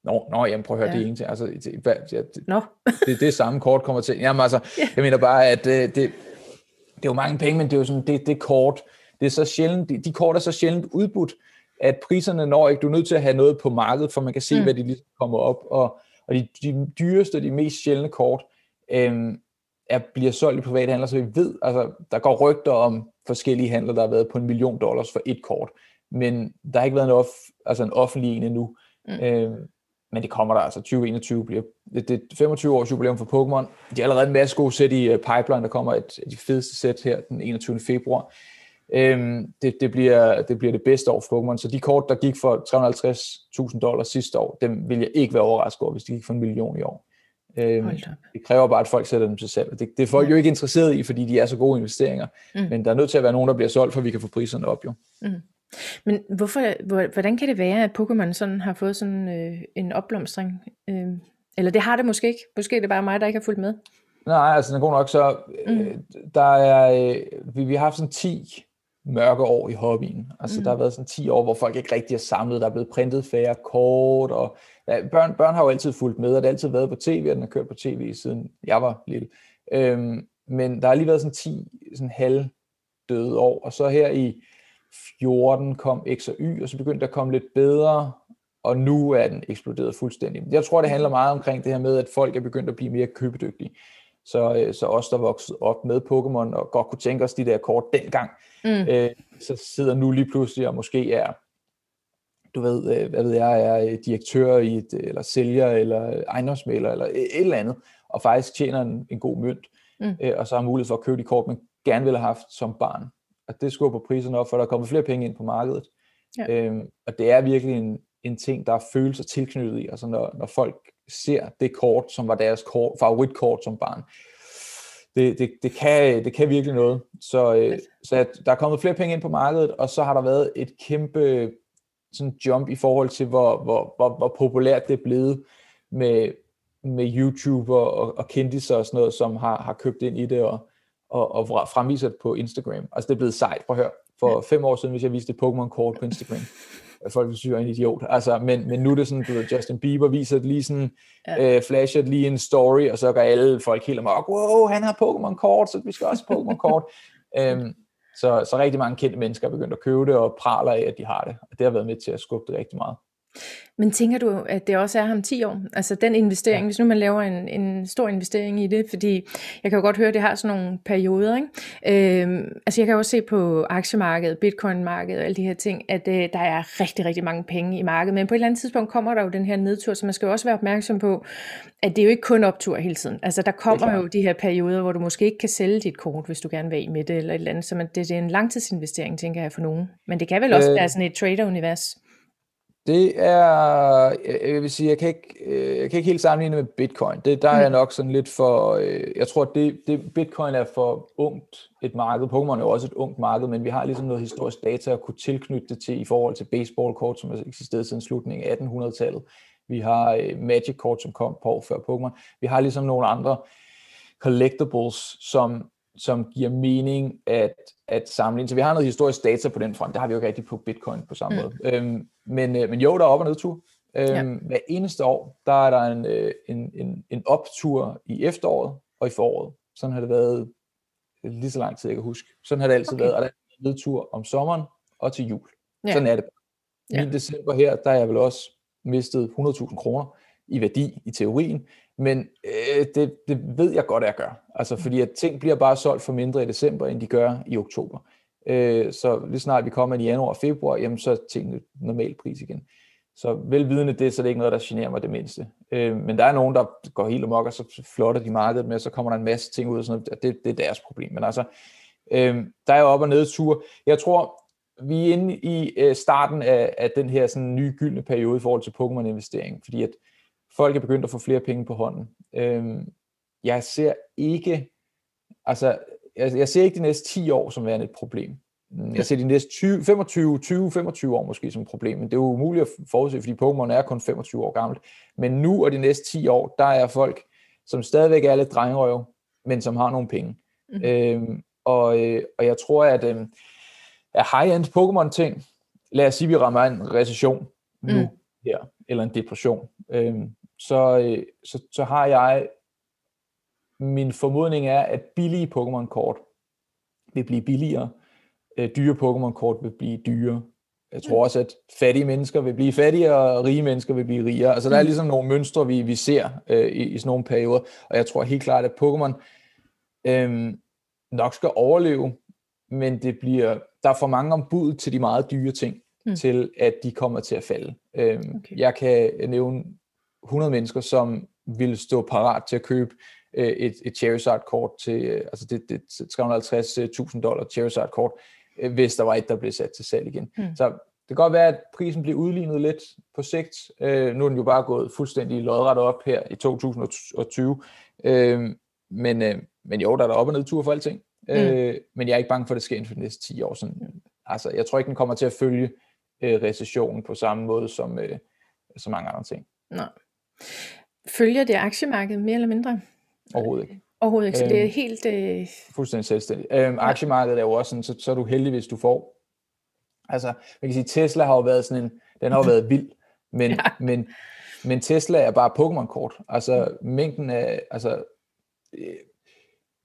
Nå, nå jamen prøv at høre, ja. det ene til, altså, det, hvad, ja, det, no. det, det samme kort kommer til. Jamen altså, yeah. jeg mener bare, at det, øh, det, er jo mange penge, men det er jo sådan, det, det kort, det er så sjældent, de, de kort er så sjældent udbudt, at priserne når ikke, du er nødt til at have noget på markedet, for man kan se, mm. hvad de ligesom kommer op, og, og de, de dyreste, de mest sjældne kort, øhm, er, bliver solgt i private handler, så vi ved, altså der går rygter om forskellige handler, der har været på en million dollars for et kort, men der har ikke været en, off, altså en offentlig en endnu. Mm. Øh, men det kommer der altså, 2021 bliver, det, det 25 års jubilæum for Pokémon. De har allerede en masse gode sæt i uh, pipeline, der kommer et af de fedeste sæt her den 21. februar. Øhm, det, det, bliver, det bliver det bedste år for Pokémon, så de kort, der gik for 350.000 dollars sidste år, dem vil jeg ikke være overrasket over, hvis de gik for en million i år. Øhm, det kræver bare, at folk sætter dem til salg. Det, det er folk ja. jo ikke interesseret i, fordi de er så gode investeringer. Mm. Men der er nødt til at være nogen, der bliver solgt, for vi kan få priserne op jo. Mm. Men hvorfor, hvordan kan det være, at Pokémon sådan har fået sådan øh, en opblomstring? Øh, eller det har det måske ikke. Måske er det bare mig, der ikke har fulgt med. Nej, altså den er god nok. Så øh, mm. der er, øh, vi, vi har haft sådan 10 mørke år i hobbyen. Altså mm. der har været sådan 10 år, hvor folk ikke rigtig er samlet. Der er blevet printet færre kort, og ja, børn, børn har jo altid fulgt med, og det har altid været på tv, og den har kørt på tv, siden jeg var lille. Øhm, men der har lige været sådan 10 sådan halv døde år, og så her i 14 kom X og Y, og så begyndte der at komme lidt bedre, og nu er den eksploderet fuldstændig. Jeg tror, det handler meget omkring det her med, at folk er begyndt at blive mere købedygtige. Så, øh, så os, der voksede op med Pokémon og godt kunne tænke os de der kort dengang, mm. øh, så sidder nu lige pludselig og måske er, du ved, øh, hvad ved jeg, er direktør i et, eller sælger, eller ejendomsmælder, eller et eller andet, og faktisk tjener en, en god mønt, mm. øh, og så har mulighed for at købe de kort, man gerne ville have haft som barn. Og det skubber priserne op, for der kommer flere penge ind på markedet. Ja. Øhm, og det er virkelig en, en ting, der er følelser tilknyttet i. Altså når, når folk ser det kort, som var deres kort, favoritkort som barn, det, det, det, kan, det kan virkelig noget. Så, øh, så at der er kommet flere penge ind på markedet, og så har der været et kæmpe sådan jump i forhold til, hvor, hvor, hvor, hvor populært det er blevet med, med YouTuber og, og kendiser og sådan noget, som har, har købt ind i det og, og, og fremviser det på Instagram. Altså det er blevet sejt, prøv at høre. For ja. fem år siden, hvis jeg viste et Pokémon-kort på Instagram, folk vil synes, jeg er en idiot. Altså, men, men nu er det sådan, du ved, Justin Bieber viser det lige sådan, ja. øh, flasher lige en story, og så går alle folk helt amok, wow, han har Pokémon-kort, så vi skal også have Pokémon-kort. øhm, så, så rigtig mange kendte mennesker er begyndt at købe det, og praler af, at de har det. Og det har været med til at skubbe det rigtig meget. Men tænker du, at det også er ham 10 år? Altså den investering, ja. hvis nu man laver en, en stor investering i det, fordi jeg kan jo godt høre, at det har sådan nogle perioder. Ikke? Øhm, altså jeg kan også se på aktiemarkedet, bitcoin-markedet og alle de her ting, at øh, der er rigtig, rigtig mange penge i markedet. Men på et eller andet tidspunkt kommer der jo den her nedtur, så man skal jo også være opmærksom på, at det er jo ikke kun optur hele tiden. Altså der kommer jo de her perioder, hvor du måske ikke kan sælge dit kort, hvis du gerne vil med det eller et eller andet. Så man, det, det er en langtidsinvestering, tænker jeg for nogen. Men det kan vel også øh, være sådan et trader-univers. Det er, jeg vil sige, jeg kan ikke, øh, jeg kan ikke helt sammenligne med Bitcoin. Det, der er jeg mm. nok sådan lidt for, øh, jeg tror, det, det, Bitcoin er for ungt et marked. Pokémon er jo også et ungt marked, men vi har ligesom noget historisk data at kunne tilknytte det til i forhold til baseballkort, som har eksisteret siden slutningen af 1800-tallet. Vi har øh, Magic-kort, som kom på år før Pokémon. Vi har ligesom nogle andre collectibles, som, som giver mening at, at sammenligne. Så vi har noget historisk data på den front. Det har vi jo ikke rigtig på Bitcoin på samme mm. måde. Øhm, men, øh, men jo, der er op- og nedtur. Øhm, ja. Hver eneste år, der er der en, øh, en, en, en optur i efteråret og i foråret. Sådan har det været lige så lang tid, jeg kan huske. Sådan har det altid okay. været. Og der er en nedtur om sommeren og til jul. Ja. Sådan er det. I ja. december her, der er jeg vel også mistet 100.000 kroner i værdi i teorien, men øh, det, det ved jeg godt, at jeg gør. Altså fordi at ting bliver bare solgt for mindre i december, end de gør i oktober. Øh, så lige snart vi kommer i januar og februar, jamen så er tingene normal pris igen. Så velvidende det, så det er ikke noget, der generer mig det mindste. Øh, men der er nogen, der går helt amok, og så flotter de markedet med, og så kommer der en masse ting ud, og sådan noget. Det, det er deres problem. Men altså, øh, der er jo op- og nedtur. Jeg tror, vi er inde i øh, starten af, af den her sådan nye gyldne periode i forhold til Pokémon-investering, fordi at folk er begyndt at få flere penge på hånden. Øh, jeg ser ikke, altså jeg, jeg ser ikke de næste 10 år som værende et problem. Jeg ser de næste 20, 25, 20, 25 år måske som et problem, men det er jo umuligt at forudse, fordi Pokémon er kun 25 år gammelt. Men nu og de næste 10 år, der er folk, som stadigvæk er lidt drengerøv, men som har nogle penge. Mm. Øhm, og, øh, og jeg tror, at øh, high-end Pokémon-ting, lad os sige, at vi rammer en recession nu mm. her, eller en depression, øhm, så, øh, så, så har jeg min formodning er, at billige Pokémon-kort vil blive billigere, øh, dyre Pokémon-kort vil blive dyre. Jeg tror også, at fattige mennesker vil blive fattigere, og rige mennesker vil blive rigere. Altså der er mm. ligesom nogle mønstre, vi, vi ser øh, i, i sådan nogle perioder, og jeg tror helt klart, at Pokémon øh, nok skal overleve, men det bliver, der er for mange ombud til de meget dyre ting, mm. til at de kommer til at falde. Øh, okay. Jeg kan nævne 100 mennesker, som vil stå parat til at købe øh, et, et Charizard-kort til, øh, altså det, det 350.000 dollar Charizard-kort, øh, hvis der var et, der blev sat til salg igen. Mm. Så det kan godt være, at prisen bliver udlignet lidt på sigt. Øh, nu er den jo bare gået fuldstændig lodret op her i 2020. Øh, men, øh, men jo, der er der op- og nedtur for alting. Mm. Øh, men jeg er ikke bange for, at det sker inden for de næste 10 år. Sådan, altså, jeg tror ikke, den kommer til at følge øh, recessionen på samme måde som, øh, som mange andre ting. Nej. Følger det aktiemarkedet mere eller mindre? Overhovedet ikke. Overhovedet ikke, så det er øhm, helt... Øh... Fuldstændig selvstændigt. Øhm, aktiemarkedet er jo også sådan, så, så er du heldig, hvis du får... Altså, man kan sige, Tesla har jo været sådan en... Den har jo været vild, men, ja. men, men Tesla er bare Pokémon-kort. Altså, mængden af... Altså, øh,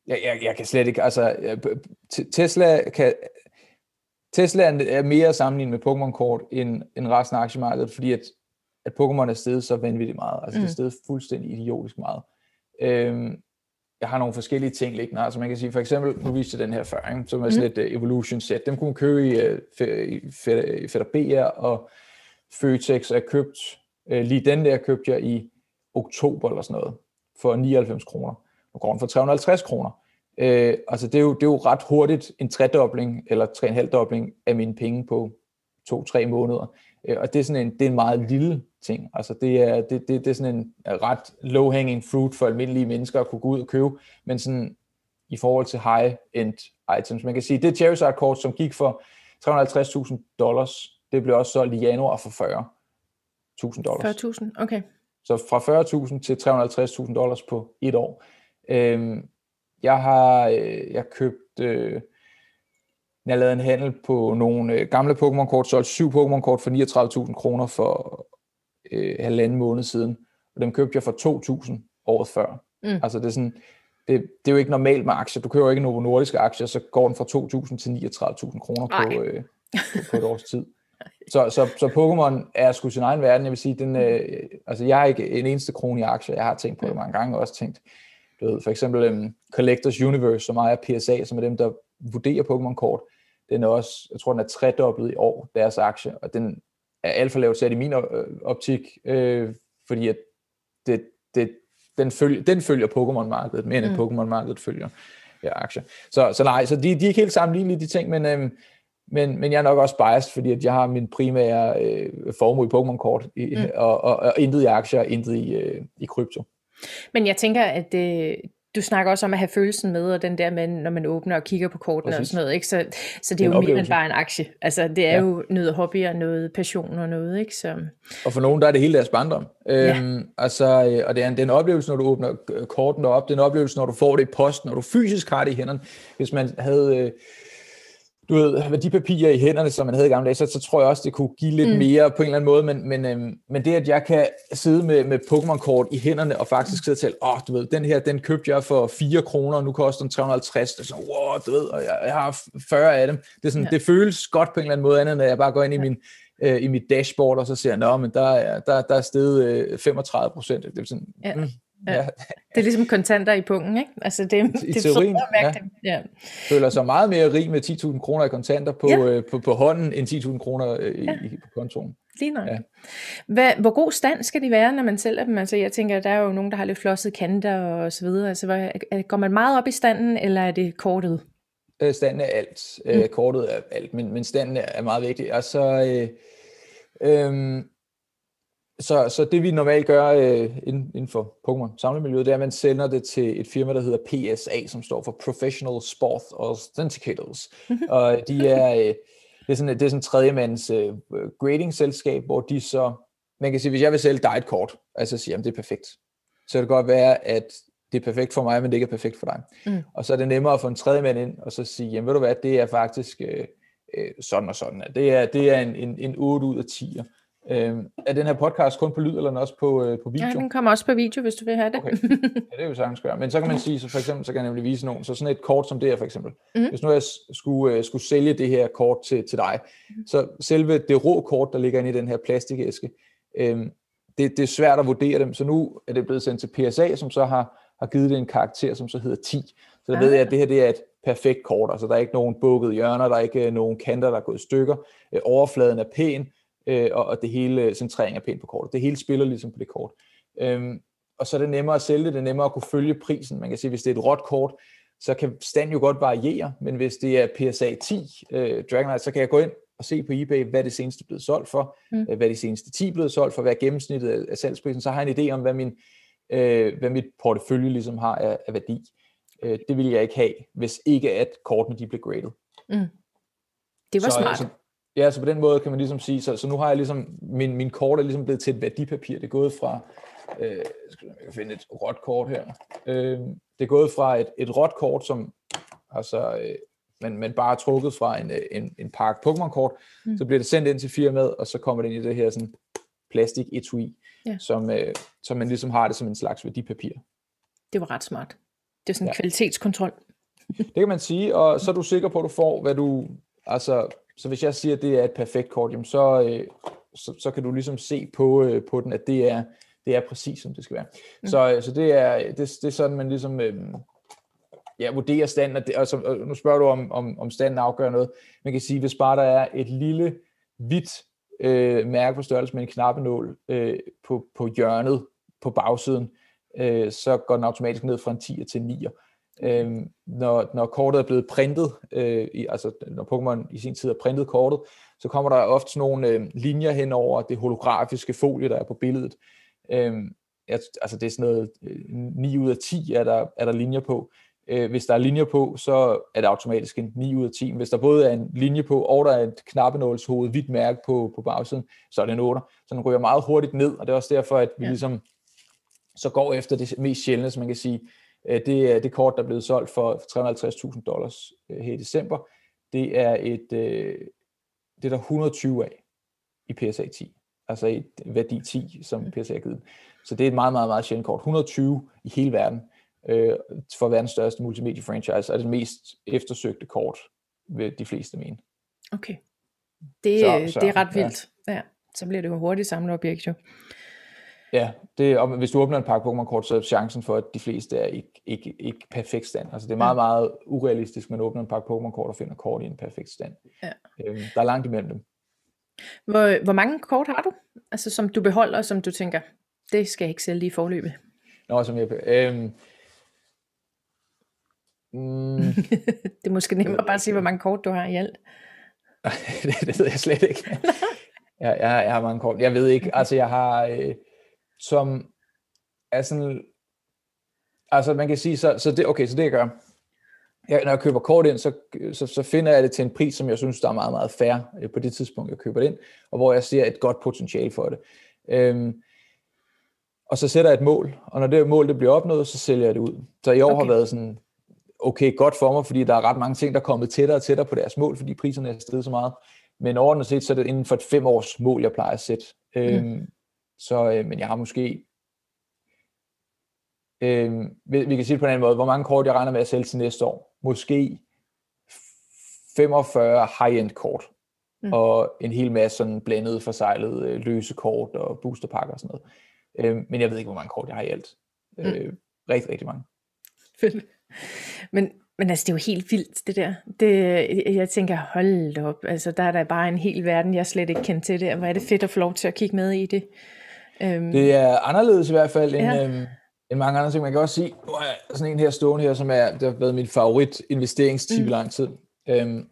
jeg, jeg, jeg kan slet ikke... Altså, Tesla kan... Tesla er mere sammenlignet med Pokémon-kort end, end resten af aktiemarkedet, fordi at, at Pokémon er steget så vanvittigt meget. Altså, mm. det er mm. steget fuldstændig idiotisk meget. Øhm, jeg har nogle forskellige ting liggende. Altså man kan sige, for eksempel, nu viste jeg den her før, ikke? som er sådan mm. et uh, evolution set. Dem kunne man købe i, uh, i Fedder og Føtex er købt, uh, lige den der købte jeg i oktober eller sådan noget, for 99 kroner. Nu går den for 350 kroner. Uh, altså det er, jo, det er jo ret hurtigt en tredobling eller tre en halv dobling af mine penge på to-tre måneder. Uh, og det er sådan en, det er en meget lille ting. Altså det er, det, det, det er sådan en ret low-hanging fruit for almindelige mennesker at kunne gå ud og købe, men sådan i forhold til high-end items. Man kan sige, det Charizard-kort, som gik for 350.000 dollars, det blev også solgt i januar for 40.000 dollars. 40.000, okay. Så fra 40.000 til 350.000 dollars på et år. Øhm, jeg har øh, jeg købt, øh, jeg lavede en handel på nogle øh, gamle Pokémon-kort, solgt syv Pokémon-kort for 39.000 kroner for øh, halvanden måned siden, og dem købte jeg for 2.000 året før. Mm. Altså det er sådan, det, det er jo ikke normalt med aktier. Du køber jo ikke Novo Nordiske aktier, så går den fra 2.000 til 39.000 kroner på, øh, på, på et års tid. Så, så, så Pokémon er sgu sin egen verden. Jeg vil sige, den, øh, altså jeg har ikke en eneste krone i aktier. Jeg har tænkt på det mange gange, og også tænkt, du ved, for eksempel um, Collectors Universe, som ejer PSA, som er dem, der vurderer Pokémon-kort, den er også, jeg tror, den er tredoblet i år, deres aktie, og den er alt for lavt sat i min øh, optik, øh, fordi at det, det, den, følger, den følger Pokémon-markedet, mere end mm. Pokémon-markedet følger ja, aktier. Så, så nej, så de, de er ikke helt sammenlignelige, de ting, men, øhm, men, men jeg er nok også biased, fordi at jeg har min primære øh, formue i Pokémon-kort, i, mm. og, og, og intet i aktier, intet i, øh, i krypto. Men jeg tænker, at det, du snakker også om at have følelsen med, og den der med, når man åbner og kigger på kortene Præcis. og sådan noget, ikke? Så, så det er, jo mere end bare en aktie. Altså, det er ja. jo noget hobby og noget passion og noget, ikke? Så... Og for nogen, der er det hele deres barndom. Ja. Øhm, altså, øh, og det er, en, det er en oplevelse, når du åbner kortene op. Det er en oplevelse, når du får det i posten, når du fysisk har det i hænderne. Hvis man havde... Øh, du ved, værdipapirer i hænderne, som man havde i gamle dage, så, så tror jeg også, det kunne give lidt mm. mere på en eller anden måde, men, men, øhm, men det, at jeg kan sidde med, med Pokémon-kort i hænderne, og faktisk sidde og tælle, åh, oh, du ved, den her, den købte jeg for 4 kroner, og nu koster den 350, det er sådan, wow, du ved, og jeg, jeg har 40 af dem. Det, er sådan, ja. det føles godt på en eller anden måde, andet end at jeg bare går ind i min øh, i mit dashboard, og så siger jeg, men der er, der, der er steget øh, 35 procent. Det er sådan, ja. mm, Ja. Det er ligesom kontanter i pungen, ikke? Altså det, I det teorien, er ja. ja. Føler sig meget mere rig med 10.000 kroner i kontanter på, ja. øh, på, på hånden, end 10.000 kroner øh, ja. i, på kontoen. Lige nok. Ja. Hvad, hvor god stand skal de være, når man sælger dem? Altså jeg tænker, der er jo nogen, der har lidt flossede kanter og så videre. Altså hvad, går man meget op i standen, eller er det kortet? Øh, standen er alt. Øh, mm. kortet er alt, men, men standen er meget vigtig. Altså... Øh, øh, så, så det vi normalt gør øh, inden, for Pokémon samlemiljøet, det er, at man sender det til et firma, der hedder PSA, som står for Professional Sport Authenticators. og de er, øh, det er sådan, det er sådan tredjemands øh, grading-selskab, hvor de så, man kan sige, hvis jeg vil sælge dig et kort, altså sige, at det er perfekt, så kan det godt være, at det er perfekt for mig, men det ikke er perfekt for dig. Mm. Og så er det nemmere at få en tredje mand ind, og så sige, jamen ved du hvad, det er faktisk øh, øh, sådan og sådan. Det er, det er en, en, en 8 ud af 10'er. Øh, er den her podcast kun på lyd, eller også på, øh, på video? Ja, den kommer også på video, hvis du vil have det. Okay. Ja, det er jo sagtens gøre. Men så kan man sige, så for eksempel, så kan jeg nemlig vise nogen. Så sådan et kort som det her for eksempel. Mm. Hvis nu jeg skulle, øh, skulle sælge det her kort til, til dig, mm. så selve det rå kort, der ligger inde i den her plastikæske, øh, det, det er svært at vurdere dem. Så nu er det blevet sendt til PSA, som så har, har givet det en karakter, som så hedder 10. Så der ah. ved jeg, at det her det er et perfekt kort. Altså der er ikke nogen bukkede hjørner, der er ikke nogen kanter, der er gået i stykker. Øh, overfladen er pæn øh, og, og det hele centrering er pænt på kortet. Det hele spiller ligesom på det kort. Øhm, og så er det nemmere at sælge det, det er nemmere at kunne følge prisen. Man kan sige, hvis det er et råt kort, så kan stand jo godt variere, men hvis det er PSA 10 øh, Dragonite, så kan jeg gå ind og se på eBay, hvad det seneste er blevet solgt for, mm. Øh, hvad det seneste 10 er blevet solgt for, hvad er gennemsnittet af salgsprisen, så har jeg en idé om, hvad, min, øh, hvad mit portefølje ligesom har af, af værdi. Øh, det vil jeg ikke have, hvis ikke at kortene de blev graded. Mm. Det var så, smart. Så, Ja, så på den måde kan man ligesom sige, så, så nu har jeg ligesom, min, min kort er ligesom blevet til et værdipapir. Det er gået fra, øh, skal jeg finde et råt kort her. Øh, det er gået fra et, et råt kort, som altså, øh, men, men bare trukket fra en, en, en park Pokémon-kort, mm. så bliver det sendt ind til firmaet, og så kommer det ind i det her sådan plastik etui, ja. som, øh, som man ligesom har det som en slags værdipapir. Det var ret smart. Det er sådan en ja. kvalitetskontrol. det kan man sige, og så er du sikker på, at du får, hvad du, altså så hvis jeg siger, at det er et perfekt kort, jamen så, øh, så, så kan du ligesom se på, øh, på den, at det er, det er præcis, som det skal være. Mm. Så, øh, så det, er, det, det er sådan, man ligesom øh, ja, vurderer standen. Og, det, og, så, og nu spørger du, om, om, om standen afgør noget. Man kan sige, hvis bare der er et lille, hvidt øh, mærke på størrelse med en knappenål øh, på, på hjørnet på bagsiden, øh, så går den automatisk ned fra en 10 til 9. Øh, når, når kortet er blevet printet, øh, i, altså når Pokémon i sin tid har printet kortet, så kommer der ofte sådan nogle øh, linjer hen over det holografiske folie, der er på billedet. Øh, altså det er sådan noget, øh, 9 ud af 10 er der, er der linjer på. Øh, hvis der er linjer på, så er det automatisk en 9 ud af 10. Hvis der både er en linje på, og der er et knappenålshoved, hvidt mærke på, på bagsiden, så er det en 8. Så den ryger meget hurtigt ned, og det er også derfor, at vi ja. ligesom så går efter det mest sjældne, som man kan sige. Øh, det er det kort, der er blevet solgt for 350.000 dollars øh, her i december. Det er et, øh, det er der 120 af i PSA 10. Altså et værdi 10, som PSA har givet. Så det er et meget, meget, meget sjældent kort. 120 i hele verden øh, for verdens største multimedie-franchise, er det mest eftersøgte kort, ved de fleste mene. Okay. Det, så, så, det er ret vildt. Ja. ja. Så bliver det jo hurtigt samlet objekt jo. Ja, det, og hvis du åbner en pakke Pokémon-kort, så er chancen for, at de fleste er ikke, ikke, ikke perfekt stand. Altså det er meget, meget urealistisk, at man åbner en pakke Pokémon-kort og finder kort i en perfekt stand. Ja. Øhm, der er langt imellem dem. Hvor, hvor mange kort har du? Altså som du beholder, som du tænker, det skal jeg ikke sælge i forløbet? Nå, som jeg... Øhm, Mm. det er måske nemmere bare at sige, hvor mange kort du har i alt. det, det ved jeg slet ikke. jeg, jeg, jeg har mange kort. Jeg ved ikke. Altså, jeg har øh, som er sådan, altså man kan sige, så, så det, okay, så det jeg gør, jeg, når jeg køber kort ind, så, så, så finder jeg det til en pris, som jeg synes, der er meget, meget fair øh, på det tidspunkt, jeg køber det ind, og hvor jeg ser et godt potentiale for det. Øhm, og så sætter jeg et mål, og når det mål det bliver opnået, så sælger jeg det ud. Så i år okay. har været sådan okay godt for mig, fordi der er ret mange ting, der er kommet tættere og tættere på deres mål, fordi priserne er steget så meget. Men overordnet set, så er det inden for et fem års mål, jeg plejer at sætte. Mm. Øhm, så, øh, men jeg har måske, øh, vi, vi kan sige det på en anden måde, hvor mange kort jeg regner med at sælge til næste år. Måske 45 high-end kort, mm. og en hel masse sådan blandet, forsejlet øh, løse kort og boosterpakker og sådan noget. Øh, men jeg ved ikke, hvor mange kort jeg har i alt. Mm. Øh, rigtig, rigtig mange. Fedt. Men, men altså, det er jo helt vildt, det der. Det, jeg tænker, hold op, altså, der er der bare en hel verden, jeg slet ikke kender til det, og hvor er det fedt at få lov til at kigge med i det. Um, det er anderledes i hvert fald end, ja. øhm, end mange andre ting. Man kan også sige, nu er sådan en her stående her, som er, det har været min favorit investeringstip mm. i lang tid. Um,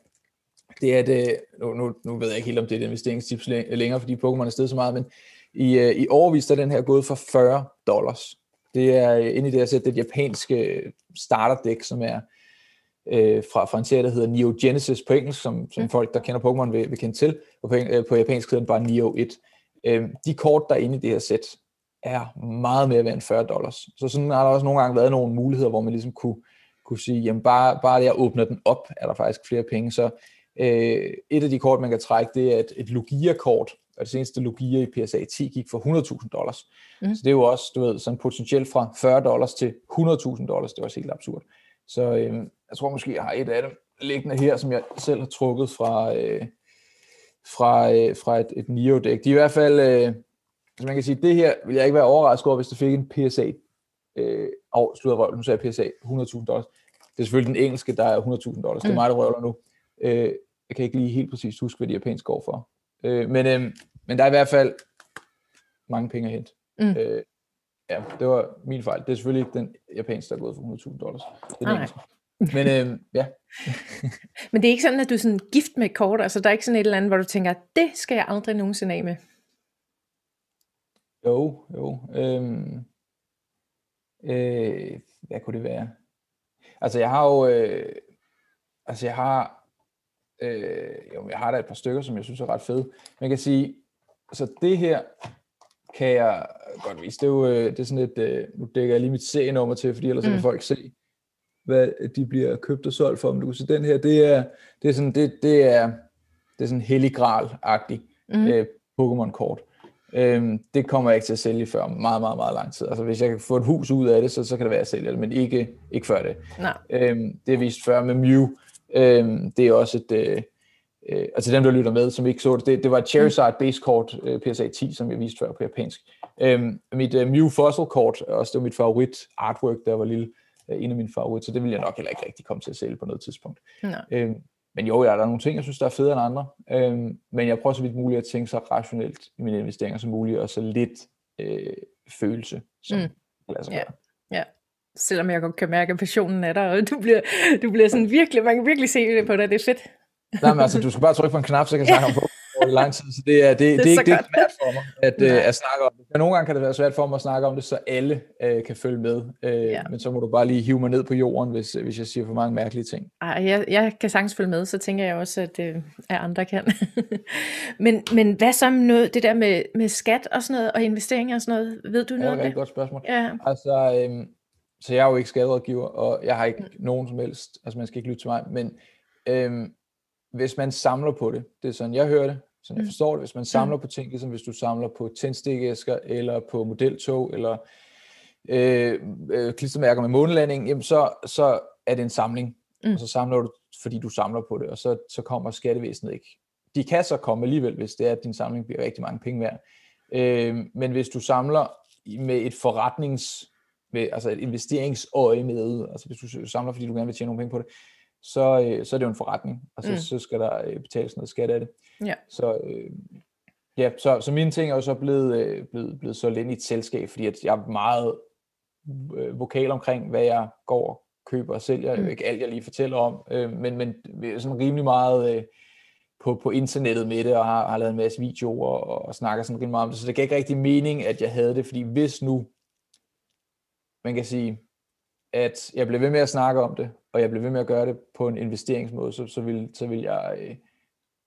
det er det, nu, nu, nu ved jeg ikke helt, om det er et investeringstip længere, fordi Pokémon er stedet så meget, men i, uh, i overvis er den her gået for 40 dollars. Det er uh, inde i det her sæt, det japanske starterdæk, som er uh, fra, fra en serie, der hedder Neo Genesis på engelsk, som, som mm. folk, der kender Pokémon, vil, vil kende til. Og på, uh, på japansk hedder den bare Neo 1. Øh, de kort, der er inde i det her sæt, er meget mere værd end 40 dollars. Så sådan har der også nogle gange været nogle muligheder, hvor man ligesom kunne, kunne sige, jamen bare, bare det at åbne den op, er der faktisk flere penge. Så øh, et af de kort, man kan trække, det er et, et Lugia-kort, og det seneste Lugia i PSA 10 gik for 100.000 dollars. Mm. Så det er jo også, du ved, sådan potentielt fra 40 dollars til 100.000 dollars, det var også helt absurd. Så øh, jeg tror måske, jeg har et af dem liggende her, som jeg selv har trukket fra, øh, fra, øh, fra et, et Neo-dæk. De er i hvert fald, øh, altså man kan sige, det her vil jeg ikke være overrasket over, hvis det fik en PSA, øh, og slutter røv, nu sagde jeg PSA, 100.000 dollars. Det er selvfølgelig den engelske, der er 100.000 dollars. Mm. Det er mig, der røvler nu. Øh, jeg kan ikke lige helt præcis huske, hvad de japanske går for. Øh, men, øh, men der er i hvert fald mange penge at hente. Mm. Øh, ja, det var min fejl. Det er selvfølgelig ikke den japanske, der er gået for 100.000 dollars. Det er den engelske. Men øh, ja. Men det er ikke sådan, at du er sådan gift med kort, altså der er ikke sådan et eller andet, hvor du tænker, det skal jeg aldrig nogensinde af med. Jo, jo. Øhm, øh, hvad kunne det være? Altså jeg har jo, øh, altså jeg har, øh, jo, jeg har da et par stykker, som jeg synes er ret fede. Man kan sige, altså det her kan jeg godt vise. Det er jo øh, det er sådan et, øh, nu dækker jeg lige mit serienummer til, fordi ellers mm. kan folk se, hvad de bliver købt og solgt for. Men du kan se, den her, det er, det er sådan, det, det er, det er sådan hellig gral-agtig mm. øh, Pokémon-kort. Øhm, det kommer jeg ikke til at sælge før meget, meget, meget lang tid. Altså hvis jeg kan få et hus ud af det, så, så kan det være, at jeg sælger det, men ikke, ikke før det. Nej. Øhm, det er vist før med Mew. Øhm, det er også et, øh, øh, altså dem, der lytter med, som ikke så det, det, det var et Charizard base kort, øh, PSA 10, som jeg viste før på japansk. Øhm, mit øh, Mew Fossil kort, også det var mit favorit artwork, der var lille en af mine favoritter, så det vil jeg nok heller ikke rigtig komme til at sælge på noget tidspunkt. Øhm, men jo, ja, der er nogle ting, jeg synes, der er federe end andre, øhm, men jeg prøver så vidt muligt at tænke så rationelt i mine investeringer som muligt, og så lidt øh, følelse, som mm. lader sig ja. ja. Selvom jeg godt kan mærke, at passionen er der, og du bliver, du bliver sådan virkelig, man kan virkelig se det på dig, det er fedt. Nej, men altså, du skal bare trykke på en knap, så kan jeg snakke om på. I lang tid, så det er, det, det, det, det, er ikke, det er svært for mig at, øh, at snakke om det. Men nogle gange kan det være svært for mig at snakke om det, så alle øh, kan følge med. Øh, ja. Men så må du bare lige hive mig ned på jorden, hvis, hvis jeg siger for mange mærkelige ting. Ej, jeg, jeg kan sagtens følge med, så tænker jeg også, at, øh, at andre kan. men, men hvad så med noget, det der med, med skat og sådan noget, og investeringer og sådan noget? Ved du noget om det? Det er et godt spørgsmål. Ja. Altså, øh, så jeg er jo ikke skaderådgiver, og jeg har ikke mm. nogen som helst, altså man skal ikke lytte til mig, men øhm, hvis man samler på det, det er sådan jeg hører det, sådan jeg mm. forstår det, hvis man samler på ting, ligesom hvis du samler på tændstikæsker, eller på modeltog, eller øh, øh, klistermærker med månelanding, jamen så, så er det en samling, mm. og så samler du, fordi du samler på det, og så, så kommer skattevæsenet ikke. De kan så komme alligevel, hvis det er, at din samling bliver rigtig mange penge værd. Øh, men hvis du samler med et forretnings med altså et investeringsøje med, altså hvis du samler, fordi du gerne vil tjene nogle penge på det, så, øh, så er det jo en forretning, og så, mm. så skal der øh, betales noget skat af det. Ja. Så, øh, ja, så, så mine ting er jo så blevet, øh, blevet, blevet så ind i et selskab, fordi at jeg er meget øh, vokal omkring, hvad jeg går og køber og sælger. Mm. Ikke alt, jeg lige fortæller om, øh, men, men sådan rimelig meget øh, på, på internettet med det, og har, har lavet en masse videoer og, og snakker sådan rimelig meget om det. Så det gav ikke rigtig mening, at jeg havde det, fordi hvis nu man kan sige, at jeg blev ved med at snakke om det, og jeg blev ved med at gøre det på en investeringsmåde, så, så, vil, så vil jeg øh,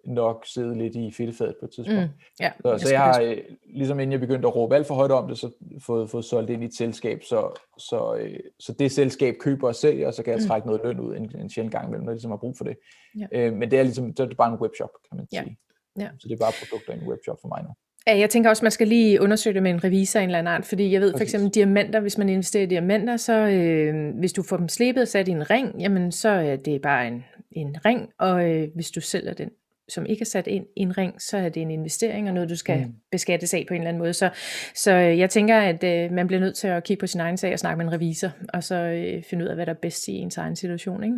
nok sidde lidt i fedtefadet på et tidspunkt. Mm, ja, så, jeg så jeg har, øh, ligesom inden jeg begyndte at råbe alt for højt om det, så fået, fået solgt ind i et selskab, så, så, øh, så det selskab køber og sælger, og så kan jeg mm. trække noget løn ud en, en sjældent gang imellem, når jeg ligesom har brug for det. Ja. Øh, men det er ligesom, det er bare en webshop, kan man sige. Ja. Ja. Så det er bare produkter i en webshop for mig nu. Ja, jeg tænker også, at man skal lige undersøge det med en revisor en eller anden art, fordi jeg ved for eksempel diamanter, hvis man investerer i diamanter, så øh, hvis du får dem slebet og sat i en ring, jamen så er det bare en, en ring, og øh, hvis du sælger den som ikke er sat ind i en ring, så er det en investering og noget, du skal mm. beskattes af på en eller anden måde. Så, så øh, jeg tænker, at øh, man bliver nødt til at kigge på sin egen sag og snakke med en revisor, og så øh, finde ud af, hvad der er bedst i ens egen situation. Ikke?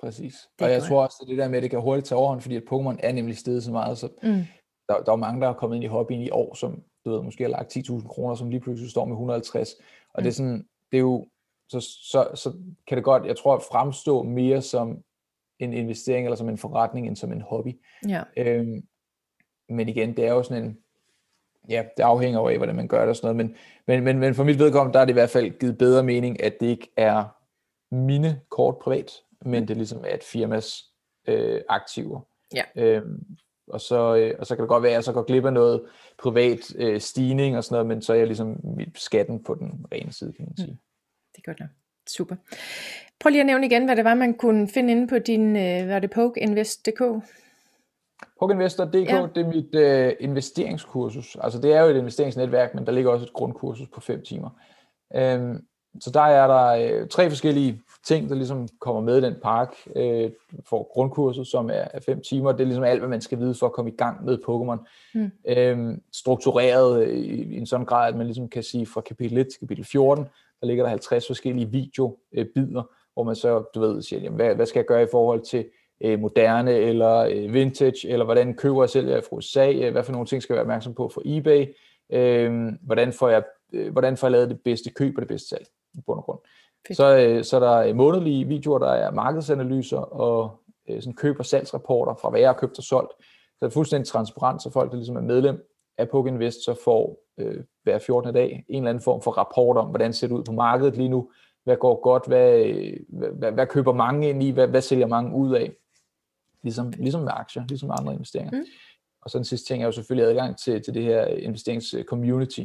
Præcis. Og jeg godt. tror også, at det der med, at det kan hurtigt tage overhånd, fordi at Pokémon er nemlig steget så meget, så mm der, der er mange, der er kommet ind i hobbyen i år, som du ved, måske har lagt 10.000 kroner, som lige pludselig står med 150. Og mm. det er sådan, det er jo, så, så, så kan det godt, jeg tror, fremstå mere som en investering eller som en forretning, end som en hobby. Ja. Øhm, men igen, det er jo sådan en, ja, det afhænger jo af, hvordan man gør det og sådan noget, men, men, men, men for mit vedkommende, der er det i hvert fald givet bedre mening, at det ikke er mine kort privat, men mm. det ligesom er et firmas øh, aktiver. Ja. Øhm, og så, øh, og så kan det godt være, at jeg så går glip af noget privat øh, stigning og sådan noget, men så er jeg ligesom skatten på den rene side, kan man mm. sige. Mm. Det er godt nok. Super. Prøv lige at nævne igen, hvad det var, man kunne finde inde på din, øh, var det PokeInvest.dk? PokeInvestor.dk, ja. det er mit øh, investeringskursus. Altså det er jo et investeringsnetværk, men der ligger også et grundkursus på 5 timer. Øhm, så der er der øh, tre forskellige ting, der ligesom kommer med i den park øh, for grundkurset, som er, er fem timer. Det er ligesom alt, hvad man skal vide for at komme i gang med Pokémon. Mm. Øhm, struktureret i, i en sådan grad, at man ligesom kan sige fra kapitel 1 til kapitel 14, der ligger der 50 forskellige videobider, øh, hvor man så, du ved, siger, jamen, hvad, hvad skal jeg gøre i forhold til øh, moderne eller øh, vintage, eller hvordan køber jeg selv fra USA, øh, hvad for nogle ting skal jeg være opmærksom på for eBay, øh, hvordan, får jeg, øh, hvordan får jeg lavet det bedste køb og det bedste salg i bund og grund. Så, øh, så der er månedlige videoer, der er markedsanalyser og øh, sådan køb- og salgsrapporter fra hvad jeg har købt og solgt. Så det er fuldstændig transparent, så folk, der ligesom er medlem af Invest, så får øh, hver 14. dag en eller anden form for rapport om, hvordan det ser ud på markedet lige nu, hvad går godt, hvad, hvad, hvad, hvad køber mange ind i, hvad, hvad sælger mange ud af, ligesom, ligesom med aktier, ligesom med andre investeringer. Mm. Og så den sidste ting er jo selvfølgelig adgang til, til det her investeringscommunity.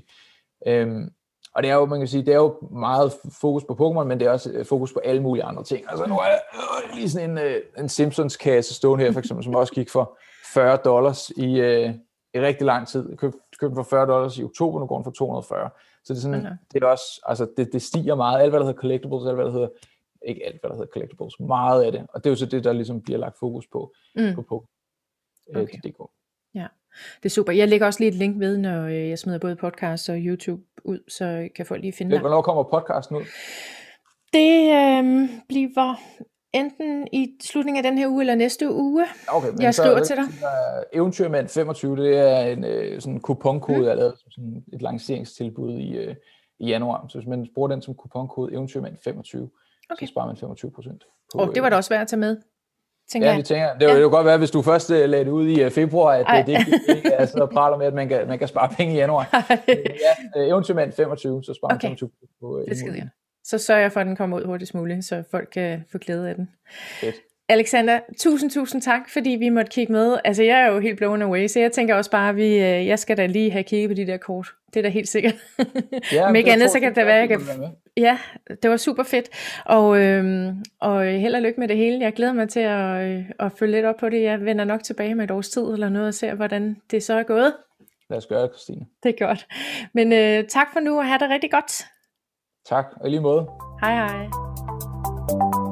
Øhm, og det er jo, man kan sige, det er jo meget fokus på Pokémon, men det er også øh, fokus på alle mulige andre ting. Altså nu er der øh, lige sådan en, øh, en Simpsons-kasse stående her, for eksempel, som også gik for 40 dollars i, øh, i rigtig lang tid. Jeg købte, købte for 40 dollars i oktober, nu går den for 240. Så det er sådan, okay. det er også, altså det, det stiger meget. Alt hvad der hedder collectibles, alt hvad der hedder, ikke alt hvad der hedder collectibles, meget af det. Og det er jo så det, der ligesom bliver lagt fokus på, mm. på, på okay. øh, DK. Ja. Det er super. Jeg lægger også lige et link ved, når øh, jeg smider både podcast og YouTube ud, så kan folk lige finde det. Hvornår kommer podcasten ud? Det øh, bliver enten i slutningen af den her uge eller næste uge. Okay, men jeg skriver til dig. Eventyrmand 25, det er en øh, sådan kuponkode, mm. jeg lavede som sådan et lanceringstilbud i, øh, i januar. Så hvis man bruger den som kuponkode Eventyrmand 25, okay. så sparer man 25 procent. Og det var da også værd at tage med tænker ja, jeg. vi tænker, det, ja. det jo godt være, hvis du først uh, lagde det ud i uh, februar, at Ej. det ikke er så praler med, at man kan, man kan spare penge i januar. ja, eventyrmand 25, så sparer okay. man 25 på Det skal jeg. Så sørger jeg for, at den kommer ud hurtigst muligt, så folk kan få glæde af den. Fedt. Alexander, tusind, tusind tak, fordi vi måtte kigge med. Altså, jeg er jo helt blown away, så jeg tænker også bare, at vi, jeg skal da lige have kigget på de der kort. Det er da helt sikkert. Ja, Om ikke andet, så kan det være, jeg kan... Ja, det var super fedt. Og, øhm, og held og lykke med det hele. Jeg glæder mig til at, øh, at følge lidt op på det. Jeg vender nok tilbage med et års tid eller noget og ser, hvordan det så er gået. Lad os gøre det, Christine. Det er godt. Men øh, tak for nu, og have det rigtig godt. Tak, og lige måde. Hej hej.